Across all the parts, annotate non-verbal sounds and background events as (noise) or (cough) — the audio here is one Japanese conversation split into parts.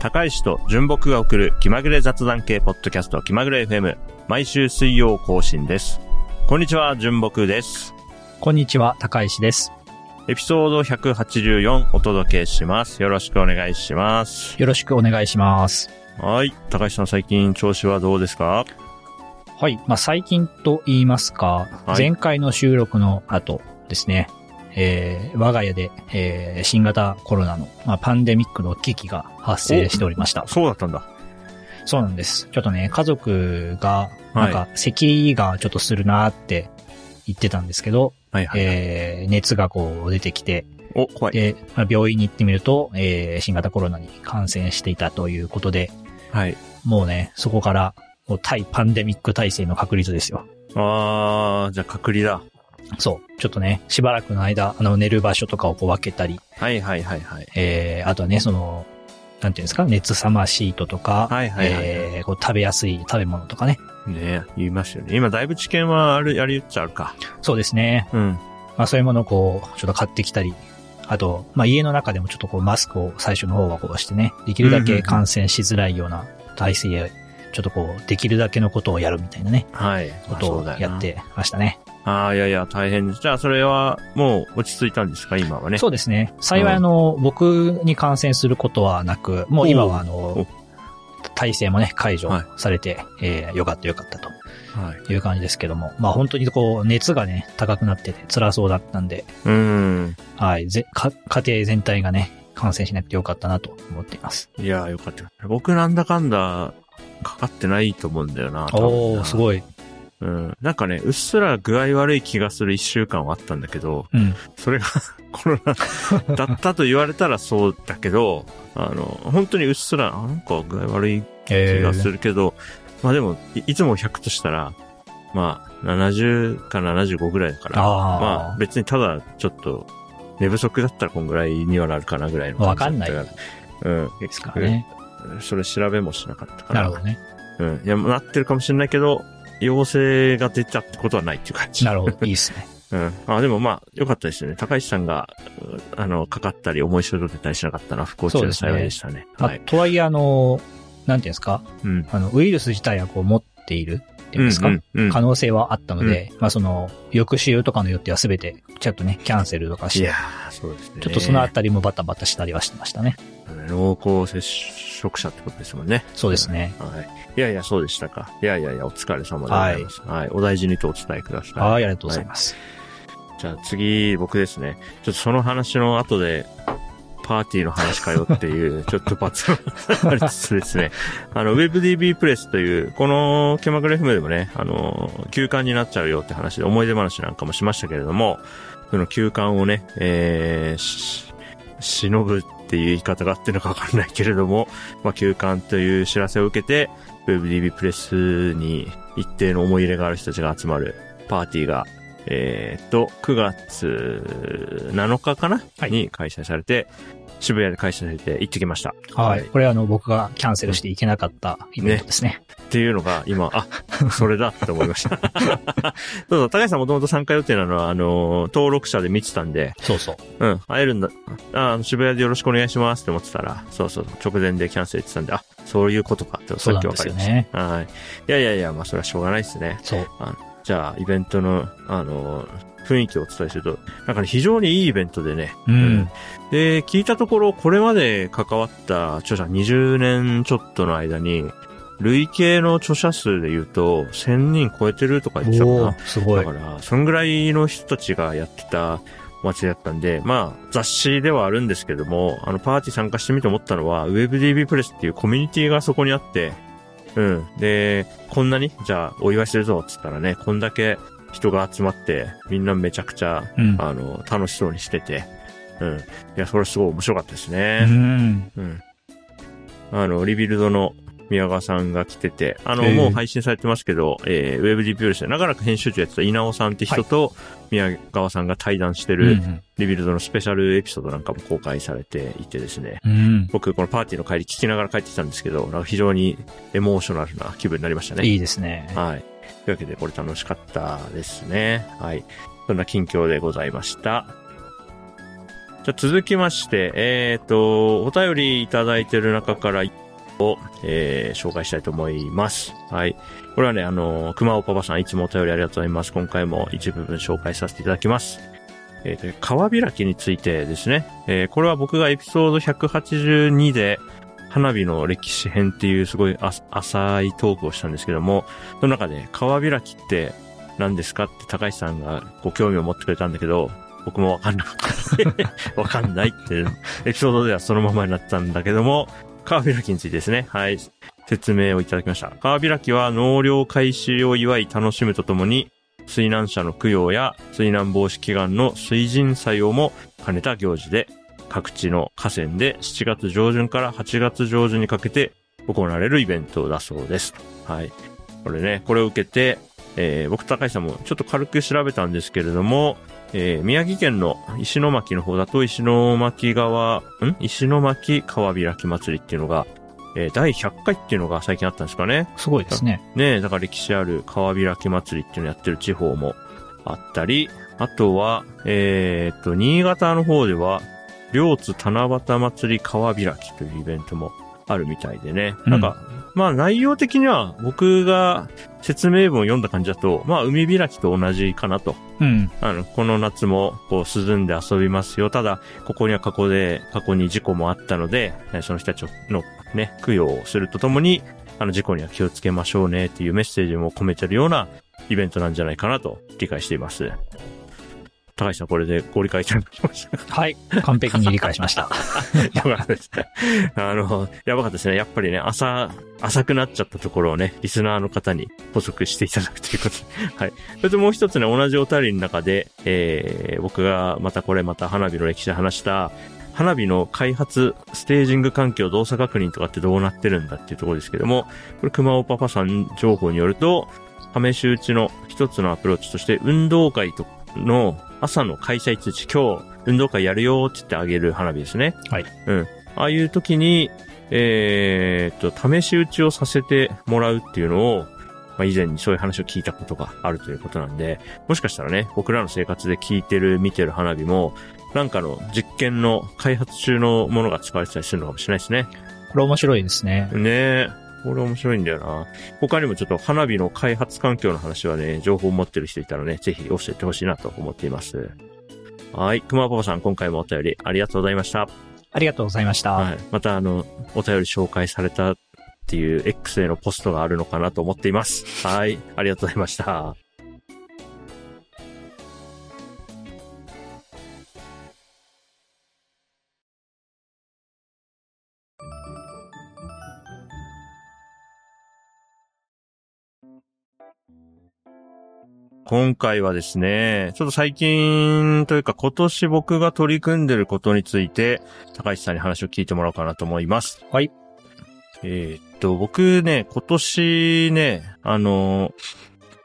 高石と純木が送る気まぐれ雑談系ポッドキャスト気まぐれ FM。毎週水曜更新です。こんにちは、純木です。こんにちは、高石です。エピソード184お届けします。よろしくお願いします。よろしくお願いします。はい。高石さん最近調子はどうですか？はい。まあ、最近と言いますか、はい前回の収録の後ですね、えー、我が家で、えー、新型コロナの、まあ、パンデミックの危機が発生しておりました。そうだったんだ。そうなんです。ちょっとね、家族が、はいなんか、咳がちょっとするなーって言ってたんですけど、はいはい。えー、熱がこう出てきて、お、怖い。で、まあ、病院に行ってみると、えー、新型コロナに感染していたということで、はい。もうね、そこから、もう対パンデミック体制の確立ですよ。あー、じゃあ隔離だ。そう。ちょっとね、しばらくの間、あの、寝る場所とかをこう分けたり、はいはいはいはい。えー、あとはね、その、なんていうんですか、熱さまシートとか、はいはいはいえー、こう食べやすい食べ物とかね。ね言いましたよね。今だいぶ知見はある、やりっちゃあるか。そうですね。うん。まあそういうものをこう、ちょっと買ってきたり、あと、まあ家の中でもちょっとこうマスクを最初の方はこうしてね、できるだけ感染しづらいような体制へ、ちょっとこう、できるだけのことをやるみたいなね、はい。ことをやってましたね。ああ、いやいや、大変です。じゃあ、それは、もう落ち着いたんですか？今はね。そうですね。幸いあの、僕に感染することはなく、もう今はあおの、体制もね、解除はいされて、えーよかったよかったとはい。いう感じですけども、まあ本当にこう、熱がね、高くなってて辛そうだったんで、うーん。はい、ぜ、か、家庭全体がね、感染しなくてよかったなと思っています。いや、よかった。僕なんだかんだ、かかってないと思うんだよな。おー、い。すごい。うん。なんかね、うっすら具合悪い気がする一週間はあったんだけど、うん。それが (laughs) コロナだったと言われたらそうだけど、あの、本当にうっすら、なんか具合悪い気えがすー、るけど、まあでもい、いつも100としたら、まあ、70か75ぐらいだから、あまあ別にただちょっと寝不足だったらこんぐらいにはなるかなぐらいのわかんない。うん。ですからね。それ調べもしなかったから。なるほどね。うん。いや、なってるかもしれないけど、陽性が出たってことはないっていう感じ。なるほど。いいっすね。(laughs) うん。あ、でもまあ、よかったですよね。高石さんが、うあの、かかったり、重い症状出たりしなかったのは不幸中の幸いでしたね。まあはい。とはいえあの、なんていうんですか？うん。あの、ウイルス自体はこう持っているっていうんですか、うんうんうん可能性はあったので、まあその、翌週とかの予定はすべて、ちょっとね、キャンセルとかしていや、ー、そうですね。ちょっとそのあたりもバタバタしたりはしてましたね。濃厚接触者ってことですもんね。そうですね。はい。いやいや、そうでしたか。いやいやいや、お疲れ様でございます。はい。お大事にとお伝えください。はい、ありがとうございます。じゃあ次、僕ですね。ちょっとその話の後で、パーティーの話かよっていう、(laughs) ちょっと罰がありつつですね。あの、WebDB プレスという、この、ケマグレ FM でもね、あの、休館になっちゃうよって話で思い出話なんかもしましたけれども、その休館をね、えー、し、忍ぶっていう言い方があってるのかわかんないけれども、まあ、休館という知らせを受けて、WebDB プレスに一定の思い入れがある人たちが集まるパーティーが、えーっと、9月7日かな、はい。に開催されて、渋谷で開催されて行ってきました。はい。これあの、僕がキャンセルしていけなかったイベントですね。っていうのが今、あ、それだって思いました。(laughs) そうそう、高橋さんもともと参加予定なのは、あの、登録者で見てたんで、そうそう。うん、会えるんだ、あ、渋谷でよろしくお願いしますって思ってたら、そうそう、直前でキャンセル言ってたんで、あ、そういうことかって、さっきわかりました。すよね。はい。いやいやいや、まあそれはしょうがないですね。そう。じゃあ、イベントの、あの、雰囲気をお伝えすると、なんかね、非常にいいイベントでね。うん。で、聞いたところ、これまで関わった著者20年ちょっとの間に、累計の著者数で言うと、1000人超えてるとか言ってたかな。すごいだか。ら、そんぐらいの人たちがやってたお祭りだったんで、まあ、雑誌ではあるんですけども、あの、パーティー参加してみて思ったのは、WebDB プレスっていうコミュニティがそこにあって、うん。で、こんなに、じゃあ、お祝いするぞ、つったらね、こんだけ人が集まって、みんなめちゃくちゃ、うん。あの、楽しそうにしてて、うん。いや、それすごい面白かったですうね。ん。うん。あの、 Rebuild の宮川さんが来てて、あの、もう配信されてますけど、えー、 WEB+DB ですね、長らく編集長やってた稲尾さんって人と、宮川さんが対談してる、うん Rebuild のスペシャルエピソードなんかも公開されていてですね、うん。僕、このパーティーの帰り聞きながら帰ってきたんですけど、なんか非常にエモーショナルな気分になりましたね。いいですね。はい。というわけで、これ楽しかったですね。はい。そんな近況でございました。じゃあ続きまして、えっ、と、お便りいただいてる中からを、えー紹介したいと思います。はい。これはね、あの、熊尾パパさんいつもお便りありがとうございます。今回も一部分紹介させていただきます。えー、川開きについてですね。えーこれは僕がエピソード182で、花火の歴史編っていうすごい浅いトークをしたんですけども、その中で川開きって何ですかって高橋さんがご興味を持ってくれたんだけど、僕もわかんなくて、(laughs) わかんないって、エピソードではそのままになったんだけども、川開きについてですね、はい、説明をいただきました。川開きは納涼開始を祝い楽しむとともに、水難者の供養や水難防止祈願の水神作用も兼ねた行事で、各地の河川で7月上旬から8月上旬にかけて行われるイベントだそうです。はい。これね、これを受けて、えー僕高橋さんもちょっと軽く調べたんですけれども、えー宮城県の石巻の方だと石巻川、ん？石巻川開き祭りっていうのが、えー第100回っていうのが最近あったんですかね。すごいですね。ねえ、だから歴史ある川開き祭りっていうのやってる地方もあったり、あとは、えーっと、新潟の方では、両津七夕祭り川開きというイベントもあるみたいでね。うんなんか、まあ内容的には僕が説明文を読んだ感じだと、まあ海開きと同じかなと。うん。あの、この夏も、こう、涼んで遊びますよ。ただ、ここには過去で、過去に事故もあったので、えその人たちのね、供養をするとともに、あの、事故には気をつけましょうねっていうメッセージも込めてるようなイベントなんじゃないかなと理解しています。高橋さん、これでご理解いただきましたかはい。完璧に理解しました。(laughs) よかったです。あの、やばかったですね。やっぱりね、浅、浅くなっちゃったところをね、リスナーの方に補足していただくということで。(laughs) はい。それともう一つね、同じお便りの中で、えー、僕がまたこれまた花火の歴史で話した、花火の開発、ステージング環境、動作確認とかってどうなってるんだっていうところですけども、これ熊尾パパさん情報によると、試し打ちの一つのアプローチとして、運動会との朝の開催通知、今日運動会やるよって言ってあげる花火ですね。はい。うん。ああいう時に、えーっと、試し打ちをさせてもらうっていうのを、まあ、以前にそういう話を聞いたことがあるということなんで、もしかしたらね、僕らの生活で聞いてる、見てる花火も、なんかの実験の開発中のものが使われてたりするのかもしれないですね。これ面白いですね。ねえ。これ面白いんだよな。他にもちょっと花火の開発環境の話はね、情報を持ってる人いたらね、ぜひ教えてほしいなと思っています。はい。熊パパさん、今回もお便りありがとうございました。ありがとうございました。はい。また、あの、お便り紹介されたっていう X へのポストがあるのかなと思っています。はい。ありがとうございました。今回はですね、ちょっと最近というか今年僕が取り組んでることについて、高橋さんに話を聞いてもらおうかなと思います。はい。えーっと、僕ね、今年ね、あの、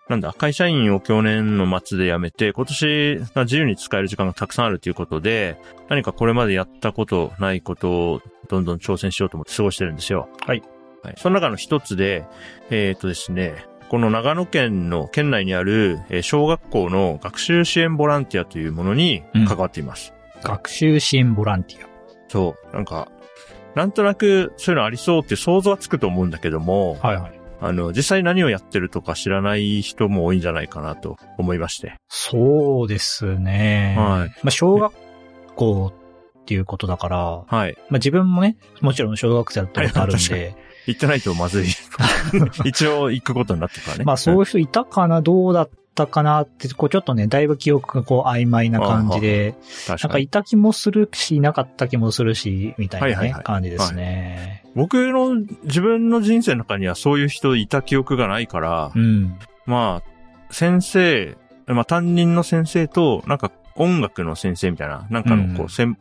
なんだ、会社員を去年の末で辞めて、今年まあ自由に使える時間がたくさんあるということで、何かこれまでやったことないことをどんどん挑戦しようと思って過ごしてるんですよ。はい。はい。その中の一つで、えーっとですね、この長野県の県内にある、えー小学校の学習支援ボランティアというものに関わっています。学習支援ボランティア。そう。なんか、なんとなくそういうのありそうって想像はつくと思うんだけども、はいはい。あの、実際何をやってるとか知らない人も多いんじゃないかなと思いまして。そうですね。はい。まあ、小学校っていうことだから、まはい。あ、自分もね、もちろん小学生だったことあるんで、行ってないとまずい。(laughs) 一応行くことになってるからね。まあそういう人いたかな、どうだったかなって、こうちょっとね、だいぶ記憶がこう曖昧な感じで、なんか。いた気もするし、いなかった気もするし、みたいなね、はいはいはい感じですね。僕の自分の人生の中にはそういう人いた記憶がないから、うん。まあ、先生、まあ担任の先生と、なんか音楽の先生みたいな、なんかのこうんう、専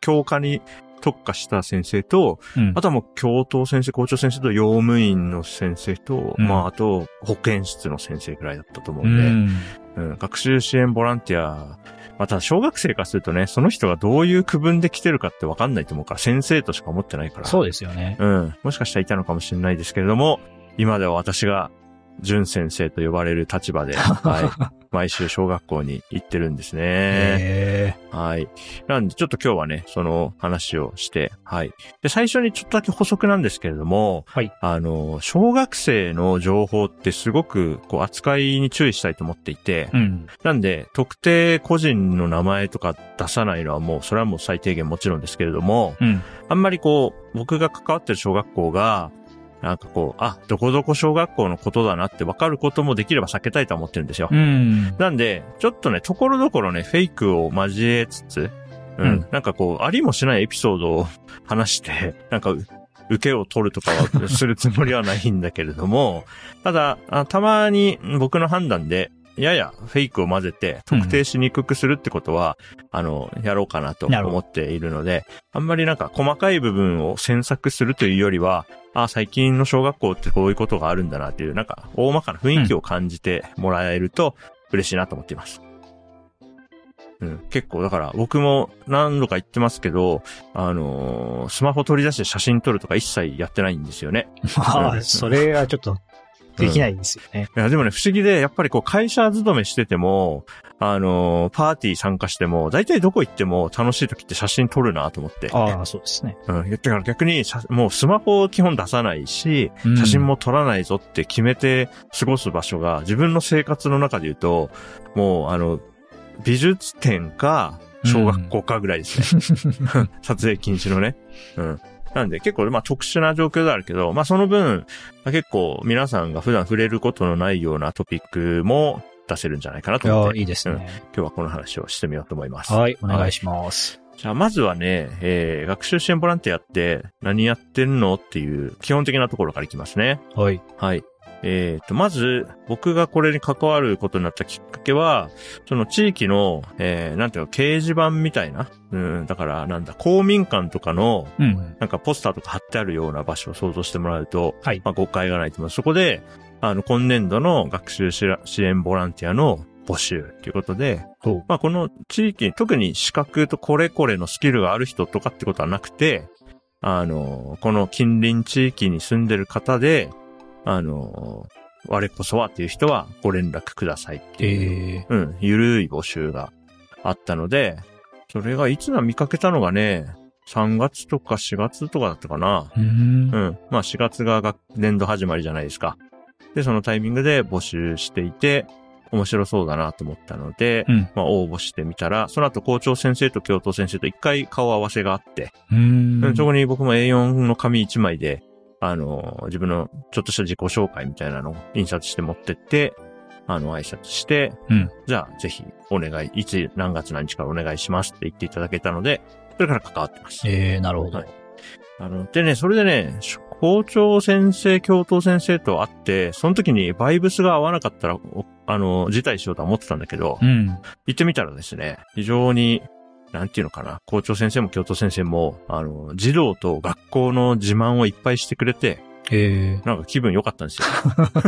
教科に特化した先生と、うんあとはもう教頭先生、校長先生と用務員の先生と、うんまああと保健室の先生くらいだったと思ううんで、ん。うん学習支援ボランティア、また小学生からするとね、その人がどういう区分で来てるかってわかんないと思うから、先生としか思ってないから。そうですよね。うん。もしかしたらいたのかもしれないですけれども、今では私が純先生と呼ばれる立場で、(laughs) はい。毎週小学校に行ってるんですね。へはい。なんで、ちょっと今日はね、その話をして、はい。で、最初にちょっとだけ補足なんですけれども、はい。あの、小学生の情報ってすごく、こう、扱いに注意したいと思っていて、ーうん。なんで、特定個人の名前とか出さないのはもう、それはもう最低限もちろんですけれども、うん。あんまりこう、僕が関わってる小学校が、なんかこう、あ、どこどこ小学校のことだなって分かることもできれば避けたいとは思ってるんですよ。うん。なんで、ちょっとね、ところどころね、フェイクを交えつつ、うん、うんなんかこう、ありもしないエピソードを話して、(laughs) なんか、受けを取るとかはするつもりはないんだけれども、ただあ、たまに僕の判断で、ややフェイクを混ぜて特定しにくくするってことは、あの、やろうかなと思っているので、あんまりなんか細かい部分を詮索するというよりは、あ、最近の小学校ってこういうことがあるんだなっていう、なんか大まかな雰囲気を感じてもらえると嬉しいなと思っています。うん、結構、だから僕も何度か言ってますけど、あのースマホ取り出して写真撮るとか一切やってないんですよね。まあ、うんそれはちょっと、できないですよね。いや、でもね、不思議で、やっぱりこう会社勤めしてても、あのーパーティー参加しても、大体どこ行っても楽しい時って写真撮るなと思って。ああ、そうですね。うん。だから逆に写、もうスマホを基本出さないし、うん写真も撮らないぞって決めて過ごす場所が、自分の生活の中で言うと、もう、あの、美術展か、小学校かぐらいですね。(laughs) (laughs) 撮影禁止のね。うん。なんで結構まあ特殊な状況ではあるけど、まあその分、まあ結構皆さんが普段触れることのないようなトピックも出せるんじゃないかなと思って、いいですね。今日はこの話をしてみようと思います。はい、お願いします。じゃあまずはね、えー、学習支援ボランティアって何やってんの？っていう基本的なところからいきますね。はい。はい。えっ、と、まず、僕がこれに関わることになったきっかけは、その地域の、えー、なんていうの、掲示板みたいな、うん、だから、なんだ、公民館とかの、うん。なんかポスターとか貼ってあるような場所を想像してもらうと、はい。まあ、誤解がないと思います。そこで、あの、今年度の学習支援ボランティアの募集ということで、まあ、この地域、特に資格とこれこれのスキルがある人とかってことはなくて、あの、この近隣地域に住んでる方で、あの、我こそはっていう人はご連絡くださいっていう、えうん、ゆるい募集があったので、それがいつだ見かけたのがね、3月とか4月とかだったかな。ー。うんう。ん。まあ4月が学年度始まりじゃないですか。で、そのタイミングで募集していて、面白そうだなと思ったので、うん。まあ応募してみたら、その後校長先生と教頭先生と一回顔合わせがあって、うん。うんそこに僕も A4 の紙一枚で、あの、自分のちょっとした自己紹介みたいなのを印刷して持ってって、あの、挨拶して、うんじゃあ、ぜひ、お願い、いつ、何月何日からお願いしますって言っていただけたので、それから関わってます。えー、なるほど。はいあの、でね、それでね、校長先生、教頭先生と会って、その時にバイブスが合わなかったら、おあの、辞退しようとは思ってたんだけど、うん。行ってみたらですね、非常に、なんていうのかな、校長先生も教頭先生も、あの、児童と学校の自慢をいっぱいしてくれて、えー。なんか気分良かったんですよ。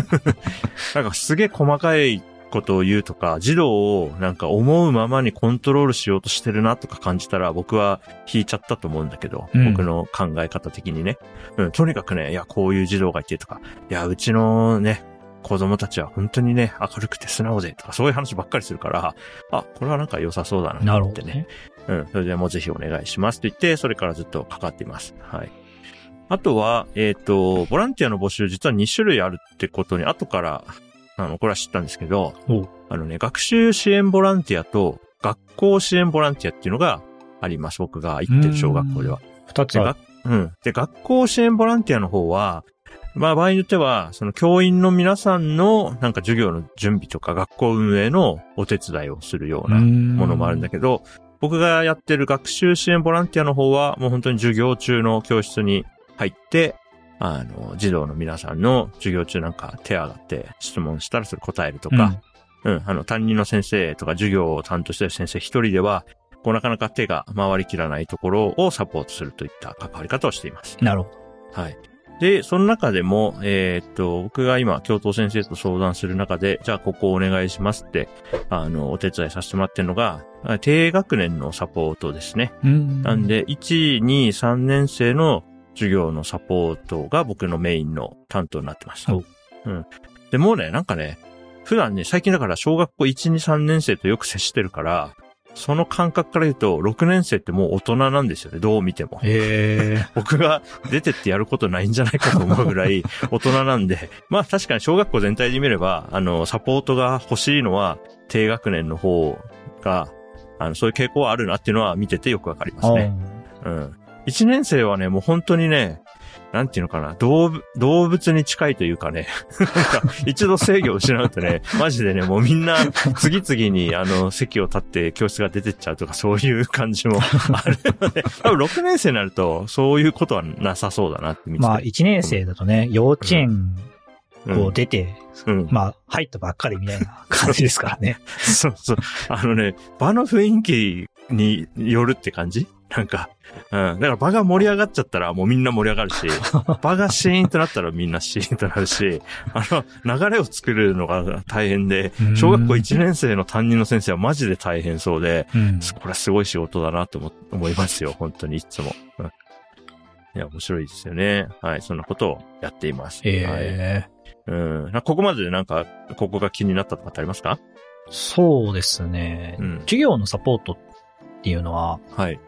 (laughs) なんかすげえ細かいことを言うとか、児童をなんか思うままにコントロールしようとしてるなとか感じたら僕は引いちゃったと思うんだけど、うん僕の考え方的にね。うん、とにかくね、いや、こういう児童がいてとか、いや、うちのね、子供たちは本当にね、明るくて素直でとか、そういう話ばっかりするから、あ、これはなんか良さそうだなってね。ね。うん。それでもうぜひお願いしますって言って、それからずっとかかっています。はい。あとは、えっ、と、ボランティアの募集実は2種類あるってことに、後から、あの、これは知ったんですけどあのね、学習支援ボランティアと学校支援ボランティアっていうのがあります。僕が行ってる小学校では。で二つある。がうん。で、学校支援ボランティアの方は、まあ場合によっては、その教員の皆さんのなんか授業の準備とか学校運営のお手伝いをするようなものもあるんだけど、僕がやってる学習支援ボランティアの方は、もう本当に授業中の教室に入って、あの、児童の皆さんの授業中なんか手上がって質問したらそれ答えるとうんか、うん、あの、担任の先生とか授業を担当している先生一人では、こうなかなか手が回りきらないところをサポートするといった関わり方をしています。なるほど。はい。で、その中でも、えーっと、僕が今、教頭先生と相談する中で、じゃあここお願いしますって、あの、お手伝いさせてもらってるのが、あ低学年のサポートですね。うんなん、で、1、2、3年生の授業のサポートが僕のメインの担当になってます。おうん。でで、もうね、なんかね、普段ね、最近だから小学校1、2、3年生とよく接してるから、その感覚から言うと、6年生ってもう大人なんですよね、どう見ても。へえ。(laughs) 僕が出てってやることないんじゃないかと思うぐらい (laughs) 大人なんで、まあ確かに小学校全体で見れば、あの、サポートが欲しいのは低学年の方が、あの、そういう傾向はあるなっていうのは見ててよくわかりますね。うん。1年生はね、もう本当にね、なんていうのかな、動物、動物に近いというかね、なんか、一度制御を失うとね、(laughs) マジでね、もうみんな、次々に、あの、席を立って教室が出てっちゃうとか、そういう感じも (laughs) あるので、多分6年生になると、そういうことはなさそうだなって見てて。まあ、1年生だとね、幼稚園うんを出て、うん。まあ、入ったばっかりみたいな感じですからね。(laughs) そうそう。あのね、場の雰囲気によるって感じなんか、うん。だから場が盛り上がっちゃったらもうみんな盛り上がるし、(laughs) 場がシーンとなったらみんなシーンとなるし、あの、流れを作るのが大変で、小学校1年生の担任の先生はマジで大変そうで、うん。これはすごい仕事だなと思思いますよ、本当にいつも。うんいや、面白いですよね。はい、そんなことをやっています。はい。ええ。うん。なここまででなんか、ここが気になったとかってありますか？そうですね。うん授業のサポートっていうのは、はい。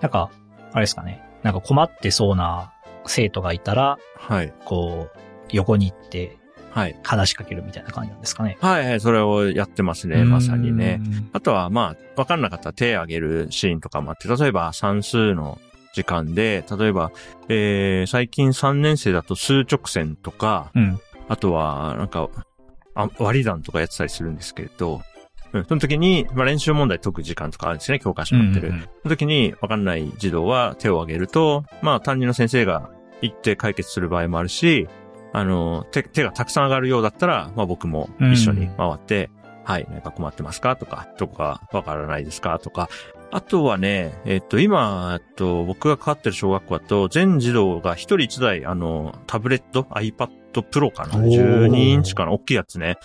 なんか、あれですかね。なんか困ってそうな生徒がいたら、はい。こう、横に行ってはい。話しかけるみたいな感じなんですかね。はい、はい、それをやってますね、まさにね。うん。あとは、まあ、わかんなかったら手を挙げるシーンとかもあって、例えば算数の時間で、例えば、えー、最近3年生だと数直線とか、うん。あとは、なんか、あ割り算とかやってたりするんですけれど、うん、その時に、まあ、練習問題解く時間とかあるんですね、教科書に載ってる。うんうんその時にわかんない児童は手を挙げると、まあ担任の先生が行って解決する場合もあるし、あの、手、手がたくさん上がるようだったら、まあ僕も一緒に回って、はい、何か困ってますか？とか、どこかわからないですか？とか、あとはね、えっと、今、えっと、僕が関わってる小学校だと、全児童が一人一台、あの、タブレット、iPad Pro かな？おー ?12 インチかな？大きいやつね。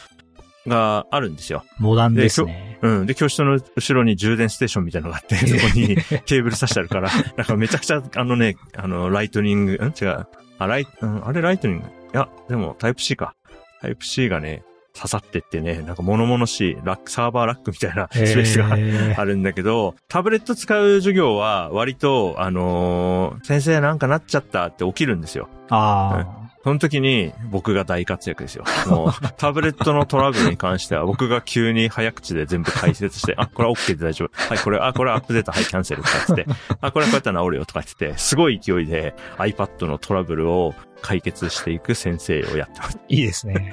があるんですよ。モダンですね。うん。で、教室の後ろに充電ステーションみたいなのがあって、(laughs) そこにケーブル挿してあるから、なんかめちゃくちゃ、あのね、あの、ライトニング、ん？違う。あ、ライ、うん、あれライトニング？いや、でもタイプ C か。タイプ C がね、刺さってってね、なんか物々しい、ラック、サーバーラックみたいなスペースがあるんだけど、タブレット使う授業は割と、あのー先生なんかなっちゃったって起きるんですよ。あその時に僕が大活躍ですよ。もう、タブレットのトラブルに関しては僕が急に早口で全部解説して、あ、これは OK で大丈夫。はい、これ、あ、これアップデート、はい、キャンセルとか言って、あ、これはこうやったら治るよとか言ってて、すごい勢いで iPad のトラブルを解決していく先生をやってます。いいですね。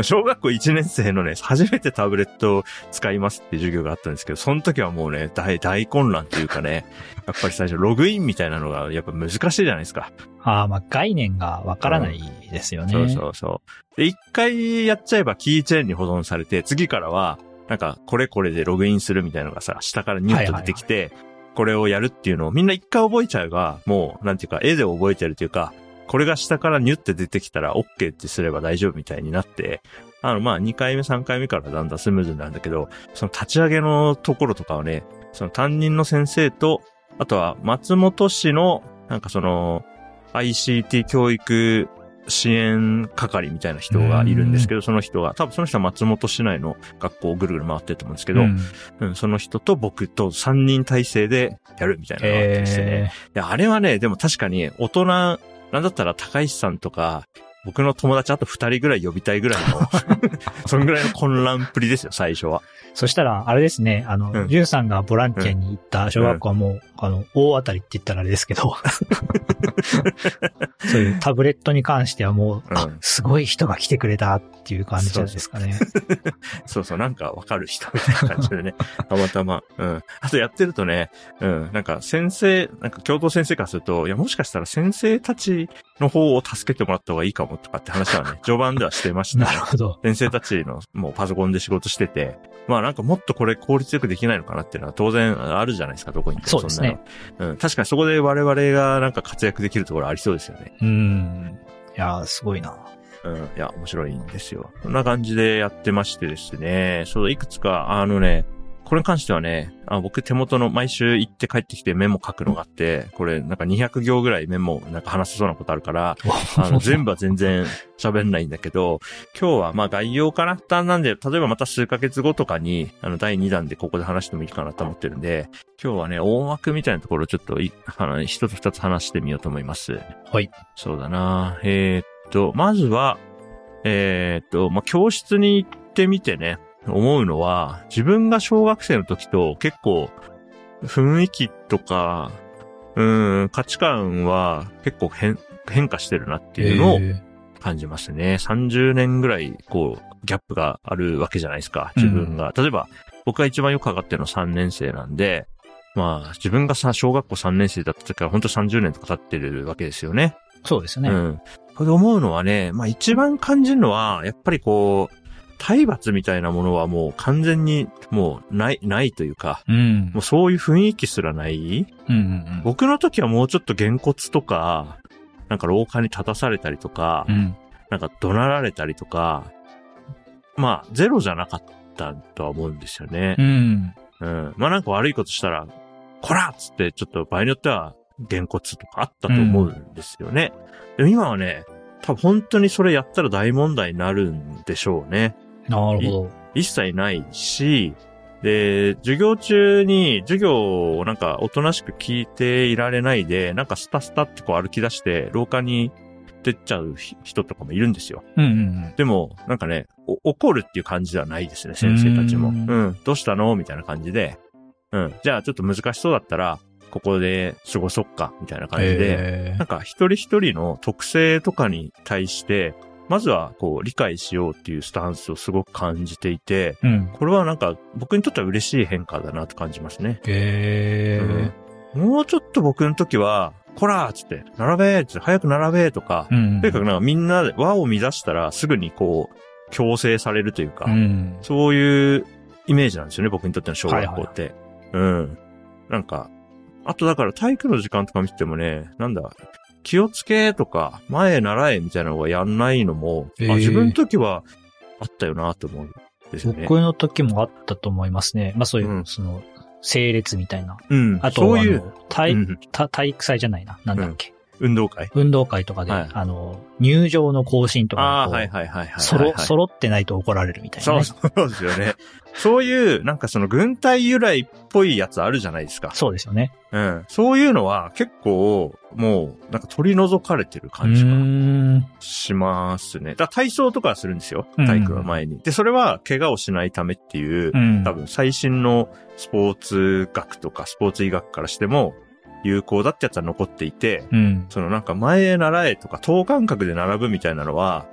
小学校1年生のね、初めてタブレットを使いますっていう授業があったんですけど、その時はもうね、大、大混乱っていうかね、(laughs) やっぱり最初ログインみたいなのがやっぱ難しいじゃないですか。ああ、まあ概念がわからないですよね。そうそうそう。で、一回やっちゃえばキーチェーンに保存されて、次からは、なんか、これこれでログインするみたいなのがさ、下からニュッと出てきて、これをやるっていうのをみんな一回覚えちゃえば、もう、なんていうか、絵で覚えてるというか、これが下からニュって出てきたら OK ってすれば大丈夫みたいになって、あの、まあ、2回目、3回目からだんだんスムーズになるんだけど、その立ち上げのところとかはね、その担任の先生と、あとは松本市の、なんかその、ICT 教育支援係みたいな人がいるんですけど、その人が、多分その人は松本市内の学校をぐるぐる回ってると思うんですけど、うん。うんその人と僕と3人体制でやるみたいなのがあってですね。えいや、あれはね、でも確かに大人、なんだったら高石さんとか、僕の友達あと2人ぐらい呼びたいぐらいの、(laughs) そんぐらいの混乱っぷりですよ、最初は。ーそしたら、あれですね、あの、うんジュンさんがボランティアに行った小学校はもう、あの、大当たりって言ったらあれですけど、そういうタブレットに関してはもう、うんあ、すごい人が来てくれたっていう感じじゃないですかね。そうそう、なんかわかる人みたいな感じでね。(laughs) たまたま。うん。あとやってるとね、うん。なんか先生、なんか教頭先生からすると、いや、もしかしたら先生たちの方を助けてもらった方がいいかもとかって話はね、(laughs) 序盤ではしてましたねなるほど。先生たちのもうパソコンで仕事してて、まあなんかもっとこれ効率よくできないのかなっていうのは当然あるじゃないですか、どこに行ってもそうですねんなの。うん。確かにそこで我々がなんか活躍できるところありそうですよね。うん。いやー、すごいな。うん。いや、面白いんですよ。そんな感じでやってましてですね。そう、いくつか、あのね、これに関してはね、あ僕手元の毎週行って帰ってきてメモ書くのがあって、これなんか200行ぐらいメモなんか話せそうなことあるから、(laughs) あの、全部は全然喋んないんだけど、今日はまあ概要かな負担なんで、例えばまた数ヶ月後とかに、あの、第2弾でここで話してもいいかなと思ってるんで、今日はね、大枠みたいなところをちょっとい、あの、一つ二つ話してみようと思います。はい。そうだなえーっと、まずは、えーっと、まあ、教室に行ってみてね、思うのは、自分が小学生の時と結構、雰囲気とか、うん、価値観は結構変、変化してるなっていうのをえ感じますね。30年ぐらい、こう、ギャップがあるわけじゃないですか。自分が。例えば、僕が一番よく上がってるのは3年生なんで、まあ、自分がさ、小学校3年生だった時から本当30年とか経ってるわけですよね。ーそうですね。うん。これで思うのはね、まあ一番感じるのは、やっぱりこう、体罰みたいなものはもう完全にもうない、ないというか、うん。もうそういう雰囲気すらないうんうんうん。僕の時はもうちょっとげんこつとか、なんか廊下に立たされたりとか、うん。なんか怒鳴られたりとか、まあゼロじゃなかったとは思うんですよねう。ん。うん。まあなんか悪いことしたら、こらっつってちょっと場合によっては、げんこつとかあったと思うんですよね。でも今はね、多分本当にそれやったら大問題になるんでしょうね。なるほど。一切ないし、で、授業中に授業をなんかおとなしく聞いていられないで、なんかスタスタってこう歩き出して廊下に出っちゃう人とかもいるんですよ。うんうんでも、なんかね、お怒るっていう感じではないですね、先生たちも。ううんん、どうしたの？みたいな感じで。うん、じゃあちょっと難しそうだったら、ここで過ごそっか、みたいなうん。感じで。えなんか一人一人の特性とかに対して、まずはこう理解しようっていうスタンスをすごく感じていて、ーうん。これはなんか僕にとっては嬉しい変化だなと感じますね。えーもうちょっと僕の時は、こらーっつって、並べーっつって、早く並べーとか、うん。とにかくなんかみんなで輪を乱したらすぐにこう、強制されるというか、うん。そういうイメージなんですよね、僕にとっての小学校って。うん。なんか、あとだから体育の時間とか見ててもね、なんだ、気をつけとか、前習えみたいなのがやんないのも、へーあ自分の時はあったよなと思うんですよね。僕の時もあったと思いますね。まあそういう、うんその、整列みたいな。うん。あと、そういう、体、うんた体育祭じゃないな。なんだっけ。運動会？運動会とかで、はいあの、入場の更新とかああ、にこうはいはいはいはいはい。そろ、揃ってないと怒られるみたいな、ね。そうそうですよね。そういう、なんかその軍隊由来っぽいやつあるじゃないですか。そうですよね。うん。そういうのは結構、もう、なんか取り除かれてるう感じがーん。しますね。だから体操とかはするんですよ。うん体育の前に。で、それは怪我をしないためっていうう、ん。多分最新のスポーツ学とかスポーツ医学からしても有効だってやつは残っていて、うん。そのなんか前へ習えとか等間隔で並ぶみたいなのは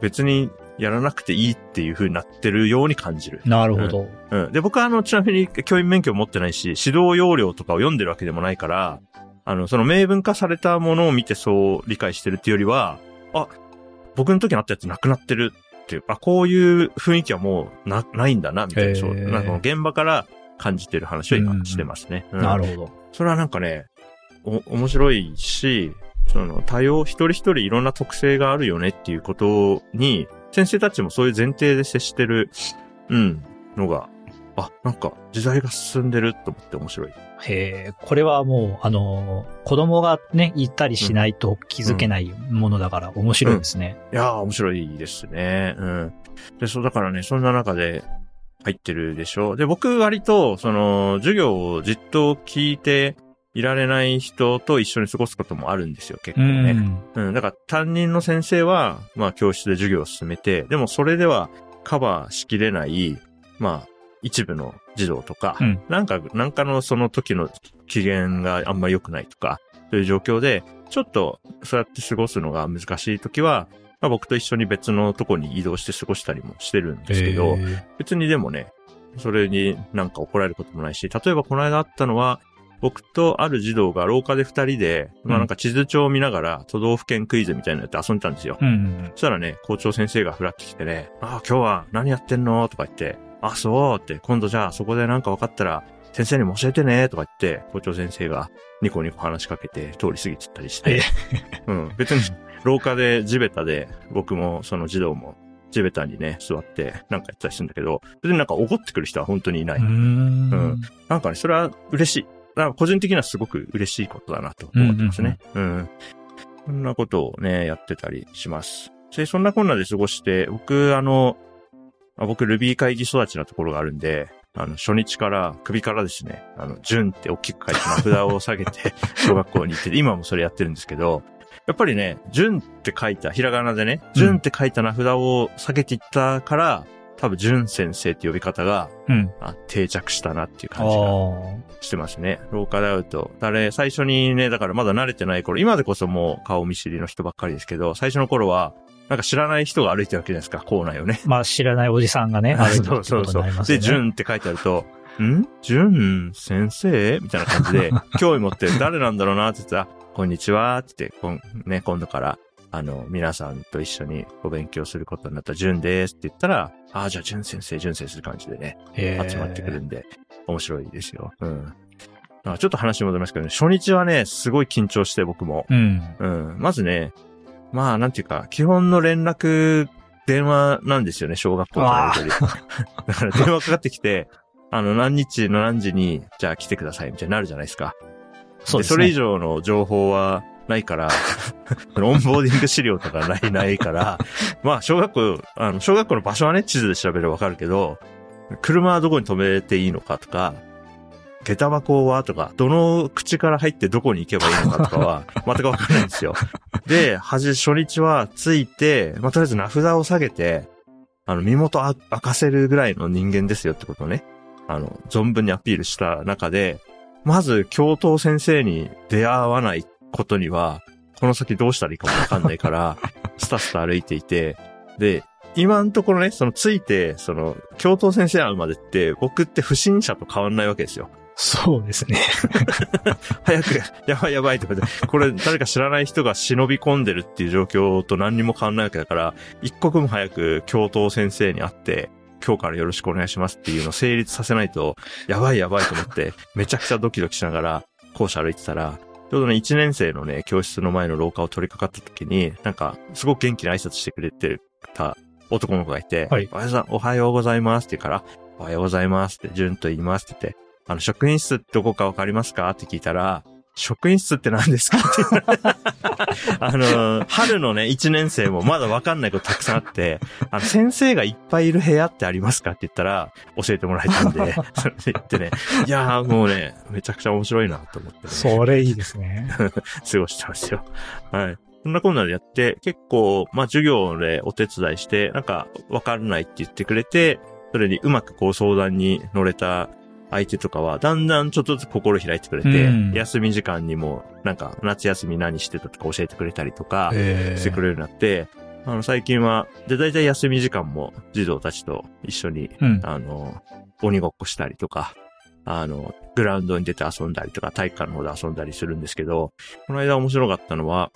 別にやらなくていいっていう風になってるように感じる。なるほど。うん。で、僕はあの、ちなみに教員免許を持ってないし、指導要領とかを読んでるわけでもないから、あの、その明文化されたものを見てそう理解してるっていうよりは、あ、僕の時にあったやつなくなってるっていう、あ、こういう雰囲気はもうな、ないんだな、みたいな、そう、なんか現場から感じてる話を今してますね。うんなるほど。それはなんかね、お、面白いし、その多様、一人一人いろんな特性があるよねっていうことに、先生たちもそういう前提で接してる、うん、のが、あ、なんか時代が進んでると思って面白い。へえ、これはもう、あの、子供がね、いたりしないと気づけないものだから面白いですね。いやー、面白いですね。うん。で、そう、だからね、そんな中で入ってるでしょ？で、僕割と、その、授業をじっと聞いていられない人と一緒に過ごすこともあるんですよ、結構ね。ん。うん、だから担任の先生は、まあ教室で授業を進めて、でもそれではカバーしきれない、まあ一部の児童とか、うんなんか、なんかのその時の機嫌があんまり良くないとか、そういう状況で、ちょっとそうやって過ごすのが難しい時は、まあ僕と一緒に別のとこに移動して過ごしたりもしてるんですけど、へえ別にでもね、それになんか怒られることもないし、例えばこの間あったのは、僕とある児童が廊下で二人で、まあなんか地図帳を見ながら都道府県クイズみたいなのやって遊んでたんですよ。うん。そしたらね、校長先生がふらってきてね、ああ、今日は何やってんの？とか言って、あ、そうって、今度じゃあそこでなんか分かったら、先生にも教えてねとか言って、校長先生がニコニコ話しかけて通り過ぎてったりして、うん、別に廊下で地べたで僕もその児童も地べたにね、座ってなんかやったりするんだけど、それでなんか怒ってくる人は本当にいない。うーん。なんかね、それは嬉しい。なんか個人的にはすごく嬉しいことだなと思ってますね。うん。そんなことをね、やってたりします。で、そんなこんなで過ごして、僕、あの、あ僕、ルビー会議育ちなところがあるんで、あの、初日から、首からですね、あの、順って大きく書いて名札を下げて、(laughs) 小学校に行ってて、今もそれやってるんですけど、やっぱりね、順って書いた、ひらがなでね、順って書いた名札を下げていったから、多分、順先生って呼び方が、うん。あ定着したなっていうあ感じがあ。してますね。廊下で会うと。誰、最初にね、だからまだ慣れてない頃、今でこそもう顔見知りの人ばっかりですけど、最初の頃は、なんか知らない人が歩いてるわけじゃないですか、校内をね。まあ知らないおじさんがね、(laughs) 歩いてるってそうそうそうで、ね。順って書いてあると、ん？順先生？みたいな感じで、(laughs) 興味持って誰なんだろうなって言ったら、こんにちはって言って、こんね、今度から、あの、皆さんと一緒にお勉強することになった順ですって言ったら、ああ、じゃあ順先生、順先生って感じでね、集まってくるんで、面白いですよ。うん。あちょっと話戻りますけどね、初日はね、すごい緊張して僕も。うん。うん。まずね、まあ、なんていうか、基本の連絡、電話なんですよね、小学校からやりだから電話かかってきて、あの、何日の何時に、じゃあ来てください、みたいになるじゃないですか。そうですね。それ以上の情報はないから、(laughs) オンボーディング資料とかない、ないから、まあ、小学校、あの、小学校の場所はね、地図で調べればわかるけど、車はどこに止めていいのかとか、下駄箱はとか、どの口から入ってどこに行けばいいのかとかは、(laughs) 全くわかんないんですよ。で、はじ、初日は着いて、まあ、とりあえず名札を下げて、あの、身元あ明かせるぐらいの人間ですよってことをね、あの、存分にアピールした中で、まず、教頭先生に出会わないことには、この先どうしたらいいかもわかんないから、(laughs) スタスタ歩いていて、で、今のところね、そのついて、その、教頭先生会うまでって、僕って不審者と変わんないわけですよ。そうですね。(laughs) 早く、やばいやばいとかで、これ誰か知らない人が忍び込んでるっていう状況と何にも変わんないわけだから、一刻も早く教頭先生に会って、今日からよろしくお願いしますっていうのを成立させないと、やばいやばいと思って、めちゃくちゃドキドキしながら校舎歩いてたら、ちょうどね、1年生のね、教室の前の廊下を取り掛かった時に、なんか、すごく元気に挨拶してくれてた男の子がいて、はい。おはようござおはようございますって言うから、おはようございますって、順と言いますって言って、あの、職員室ってどこかわかりますかって聞いたら、職員室って何ですか？っ (laughs) てあの、春のね、1年生もまだわかんないことたくさんあって、あの、先生がいっぱいいる部屋ってありますかって言ったら、教えてもらえたんで、(laughs) それで言ってね、いやーもうね、めちゃくちゃ面白いなと思って、ね、それいいですね。(laughs) 過ごしてますよ。はい。そんなこんなでやって、結構、まあ、授業でお手伝いして、なんか、わからないって言ってくれて、それにうまくこう相談に乗れた相手とかは、だんだんちょっとずつ心開いてくれて、うん休み時間にも、なんか、夏休み何してたとか教えてくれたりとか、えしてくれるようになって、あの、最近は、で、大体休み時間も児童たちと一緒に、うん。あの、鬼ごっこしたりとか、あの、グラウンドに出て遊んだりとか、体育館の方で遊んだりするんですけど、この間面白かったのは、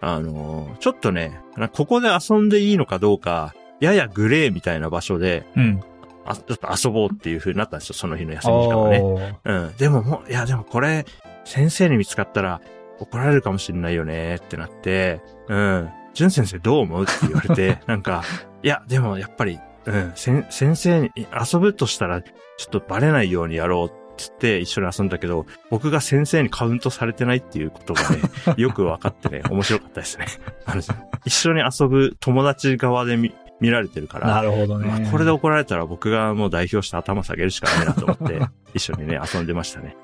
あの、ちょっとね、なここで遊んでいいのかどうか、ややグレーみたいな場所で、うん。あちょっと遊ぼうっていう風になったんですよ、その日の休み時間はね。うん。でももう、いやでもこれ、先生に見つかったら怒られるかもしれないよねってなって、うん。淳先生どう思うって言われて、(laughs) なんか、いや、でもやっぱり、うん、先生に遊ぶとしたら、ちょっとバレないようにやろうって言って一緒に遊んだけど、僕が先生にカウントされてないっていうことがね、(laughs) よく分かってね、面白かったですね。あの一緒に遊ぶ友達側で見見られてるから、なるほどまあね。これで怒られたら僕がもう代表して頭下げるしかないなと思って、(laughs) 一緒にね、遊んでましたね。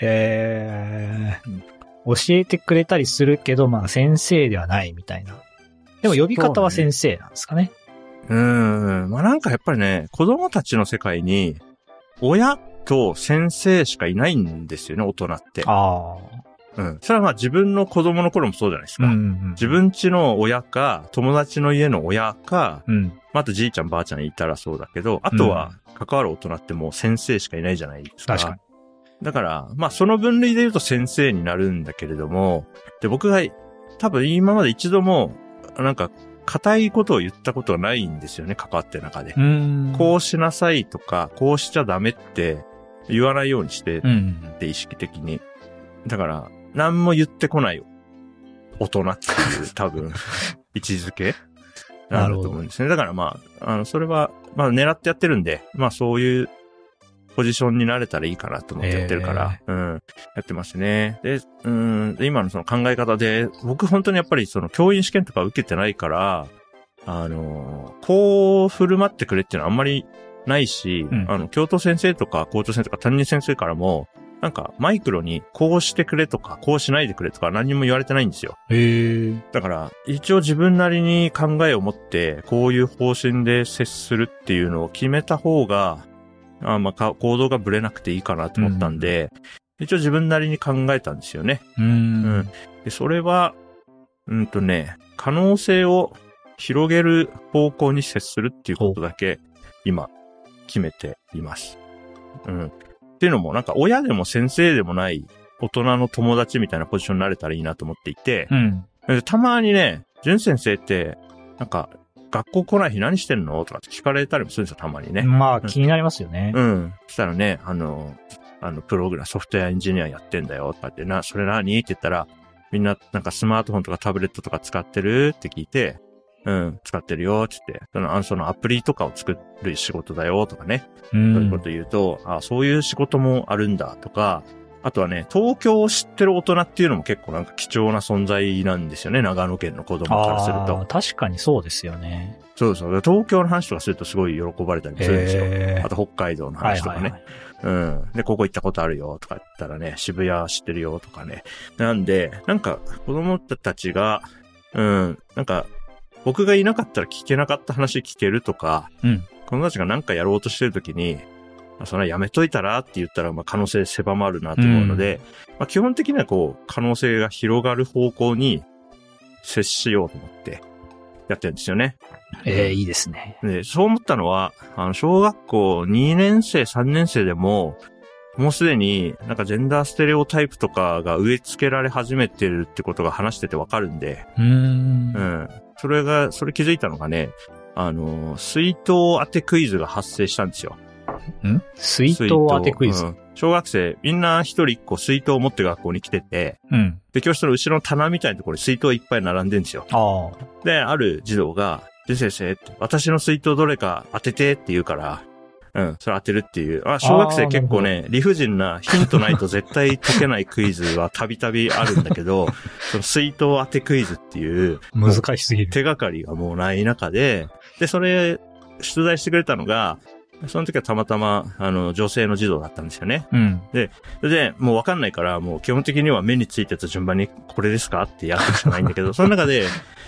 えー教えてくれたりするけど、まあ先生ではないみたいな。でも呼び方は先生なんですかね。うーん。まあなんかやっぱりね、子供たちの世界に、親と先生しかいないんですよね、大人って。ああ。うん。それはまあ自分の子供の頃もそうじゃないですか。うんうん。自分家の親か、友達の家の親か、うん。まああとじいちゃんばあちゃんいたらそうだけど、あとは関わる大人ってもう先生しかいないじゃないですか。確かに。だから、まあその分類で言うと先生になるんだけれども、で、僕が多分今まで一度も、なんか、硬いことを言ったことはないんですよね、関わってる中で。うーん。こうしなさいとか、こうしちゃダメって言わないようにしてっ。て意識的に。だから、何も言ってこない大人っていう (laughs) 多分、位置づけ。なんだと思うんですね。だからまあ、あの、それは、まあ狙ってやってるんで、まあそういうポジションになれたらいいかなと思ってやってるから、うん、やってますね。で、うん、で今のその考え方で、僕本当にやっぱりその教員試験とか受けてないから、あの、こう振る舞ってくれっていうのはあんまりないし、うん。あの、教頭先生とか校長先生とか担任先生からも、なんかマイクロにこうしてくれとか、こうしないでくれとか何も言われてないんですよ。へえ。だから、一応自分なりに考えを持って、こういう方針で接するっていうのを決めた方が、あまあか、行動がぶれなくていいかなと思ったんで、一応自分なりに考えたんですよね。うーん。で、それは、うんとね、可能性を広げる方向に接するっていうことだけ、今、決めています。うん。っていうのも、なんか親でも先生でもない大人の友達みたいなポジションになれたらいいなと思っていて、うん。でたまにね、淳先生って、なんか、学校来ない日何してんのとかって聞かれたりもするんですよ、たまにね。まあ、気になりますよね。うん。そしたらね、あの、あの、プログラム、ソフトウェアエンジニアやってんだよ、とかって、な、それ何？って言ったら、みんな、なんかスマートフォンとかタブレットとか使ってるって聞いて、うん、使ってるよ、って言って、その、あのそのアプリとかを作る仕事だよ、とかね。う。そういうんこと言うと、あそういう仕事もあるんだとか、あとはね、東京を知ってる大人っていうのも結構なんか貴重な存在なんですよね、長野県の子供からすると。確かにそうですよね。そうそう。東京の話とかするとすごい喜ばれたりするんですよ。へあと北海道の話とかね。はいはい。うん。で、ここ行ったことあるよとか言ったらね、渋谷知ってるよとかね。なんで、なんか子供たちが、うん、なんか僕がいなかったら聞けなかった話聞けるとか、うん。子供たちが何かやろうとしてるときに、まあそれはやめといたらって言ったら、まあ可能性狭まるなと思うので、まあ基本的にはこう、可能性が広がる方向に接しようと思ってやってるんですよね。ええ、いいですね。で、そう思ったのは、あの、小学校2年生、3年生でも、もうすでになんかジェンダーステレオタイプとかが植え付けられ始めてるってことが話しててわかるんで、うーんう。ん。それが、それ気づいたのがね、あの、水筒当てクイズが発生したんですよ。ん？水筒当てクイズ？うん小学生、みんな一人一個水筒を持って学校に来てて、うん。で、教室の後ろの棚みたいなところに水筒いっぱい並んでんですよ。ああ。で、ある児童が、で先生私の水筒どれか当ててって言うから、うん、それ当てるっていう。あ、小学生結構ね、理不尽なヒントないと絶対解けないクイズはたびたびあるんだけど、(laughs) その水筒当てクイズっていう、難しすぎる。手がかりがもうない中で、で、それ、出題してくれたのが、その時はたまたま、あの、女性の児童だったんですよね。うん。それで、もうわかんないから、もう基本的には目についたやつ順番にこれですかってやるしかないんだけど、(laughs) その中で、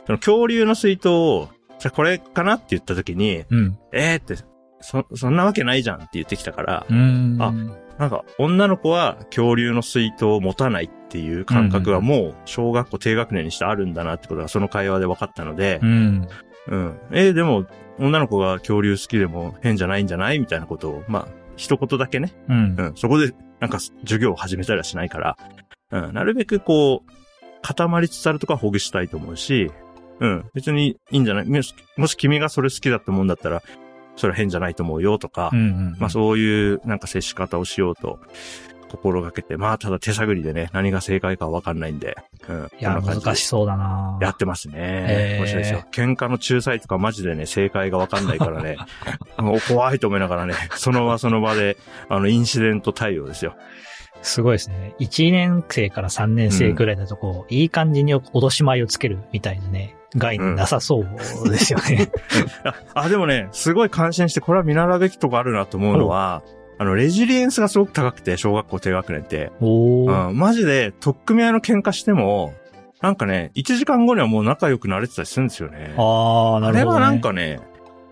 その恐竜の水筒を、じゃあこれかなって言った時に、うん。えーって、そ、そんなわけないじゃんって言ってきたから。あなんか、女の子は恐竜の水筒を持たないっていう感覚がもう小学校低学年にしてあるんだなってことがその会話で分かったのでう、ん。うん。えーでも、女の子が恐竜好きでも変じゃないんじゃないみたいなことを、まあ、一言だけね、うんう。ん。そこで、なんか、授業を始めたりはしないから、うん。なるべくこう、固まりつつあるとかほぐしたいと思うし、うん。別にいいんじゃない？もしもし君がそれ好きだと思うんだったら、それは変じゃないと思うよとか、うんうん。まあそういうなんか接し方をしようと心がけて、まあただ手探りでね、何が正解かわかんないんで、うん。いや、難しそうだなやってますね。面白いですよ。喧嘩の仲裁とかマジでね、正解がわかんないからね、(laughs) もう怖いと思いながらね、その場その場で、あの、インシデント対応ですよ。すごいですね。1年生から3年生くらいだとこう、いい感じに脅し前をつけるみたいなね、概念なさそうですよね。(laughs) あ、あでもね、すごい感心して、これは見習うべきとこあるなと思うのは、あの、レジリエンスがすごく高くて、小学校低学年って。おー。うん、マジで、取っ組み合いの喧嘩しても、なんかね、1時間後にはもう仲良くなれてたりするんですよね。ああ、なるほど、ね。あれはなんかね、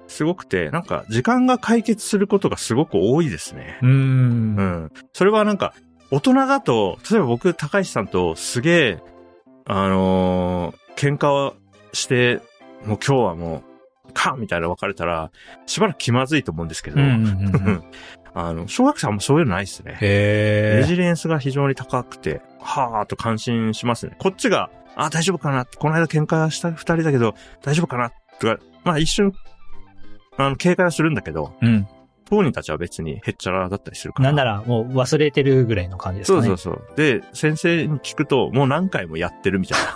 すごくて、なんか時間が解決することがすごく多いですね。うーん。うん。それはなんか、大人だと、例えば僕、高橋さんとすげえ、あのー喧嘩をして、もう今日はもう、カンみたいな別れたら、しばらく気まずいと思うんですけど。(laughs) あの、小学生はあんまそういうのないですね。レジリエンスが非常に高くて、はーっと感心しますね。こっちが、あ、大丈夫かな？この間喧嘩した二人だけど、大丈夫かな？とか、まあ一瞬、あの、警戒はするんだけど、うん。当人たちは別にへっちゃらだったりするから。なんならもう忘れてるぐらいの感じですかね。そうそうそう。で、先生に聞くと、もう何回もやってるみたいな。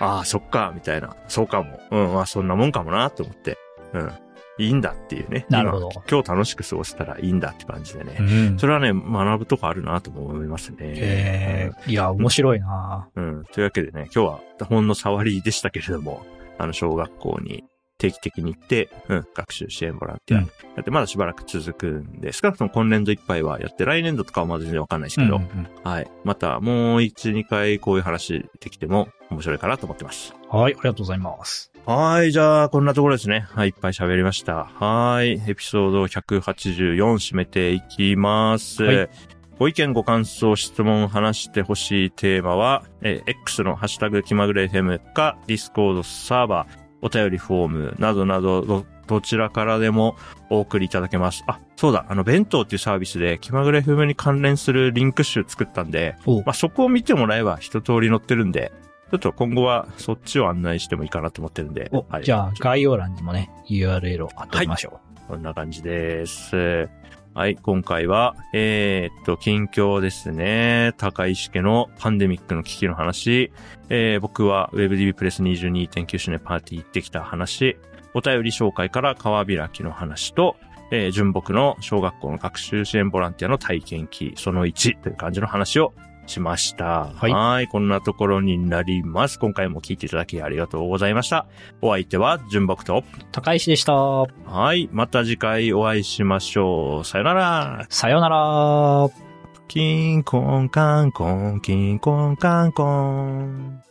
(laughs) ああ、そっか、みたいな。そうかも。うん、まあそんなもんかもな、と思って。うん。いいんだっていうね。なるほど今今日楽しく過ごせたらいいんだって感じでね。うん。それはね、学ぶとこあるなとも思いますね。えー、いや、面白いなうん。というわけでね、今日はほんの触りでしたけれども、あの、小学校に定期的に行って、うん、学習支援ボランティアうんやって、まだしばらく続くんで、少なくとも今年度いっぱいはやって、来年度とかはまだ全然わかんないですけど、うんうんはい。またもう1、2回こういう話できても面白いかなと思ってます。はい、ありがとうございます。はい、じゃあ、こんなところですね。はい、いっぱい喋りました。はい、エピソード184締めていきます。はいご意見、ご感想、質問、話してほしいテーマは、えー X のハッシュタグ気まぐれ FM か、Discord サーバー、お便りフォームなどなど、どどちらからでもお送りいただけます。あ、そうだ、あの、弁当っていうサービスで気まぐれ FM に関連するリンク集作ったんで、おまあ、そこを見てもらえば一通り載ってるんで、ちょっと今後はそっちを案内してもいいかなと思ってるんで。お、はいじゃあ、概要欄にもね、URL を貼っておきましょこんな感じです。はい、今回は、えーっと、近況ですね。高石家のパンデミックの危機の話、えー僕は WebDB プレス22.9周年パーティー行ってきた話、お便り紹介から川開きの話と、えー純木の小学校の学習支援ボランティアの体験記、その1という感じの話をしました。はいこんなところになります。今回も聞いていただきありがとうございました。お相手は純木と、う。高石でした。はい。また次回お会いしましょう。さよなら。さようなら。キンコンカンコン、キンコンカンコン。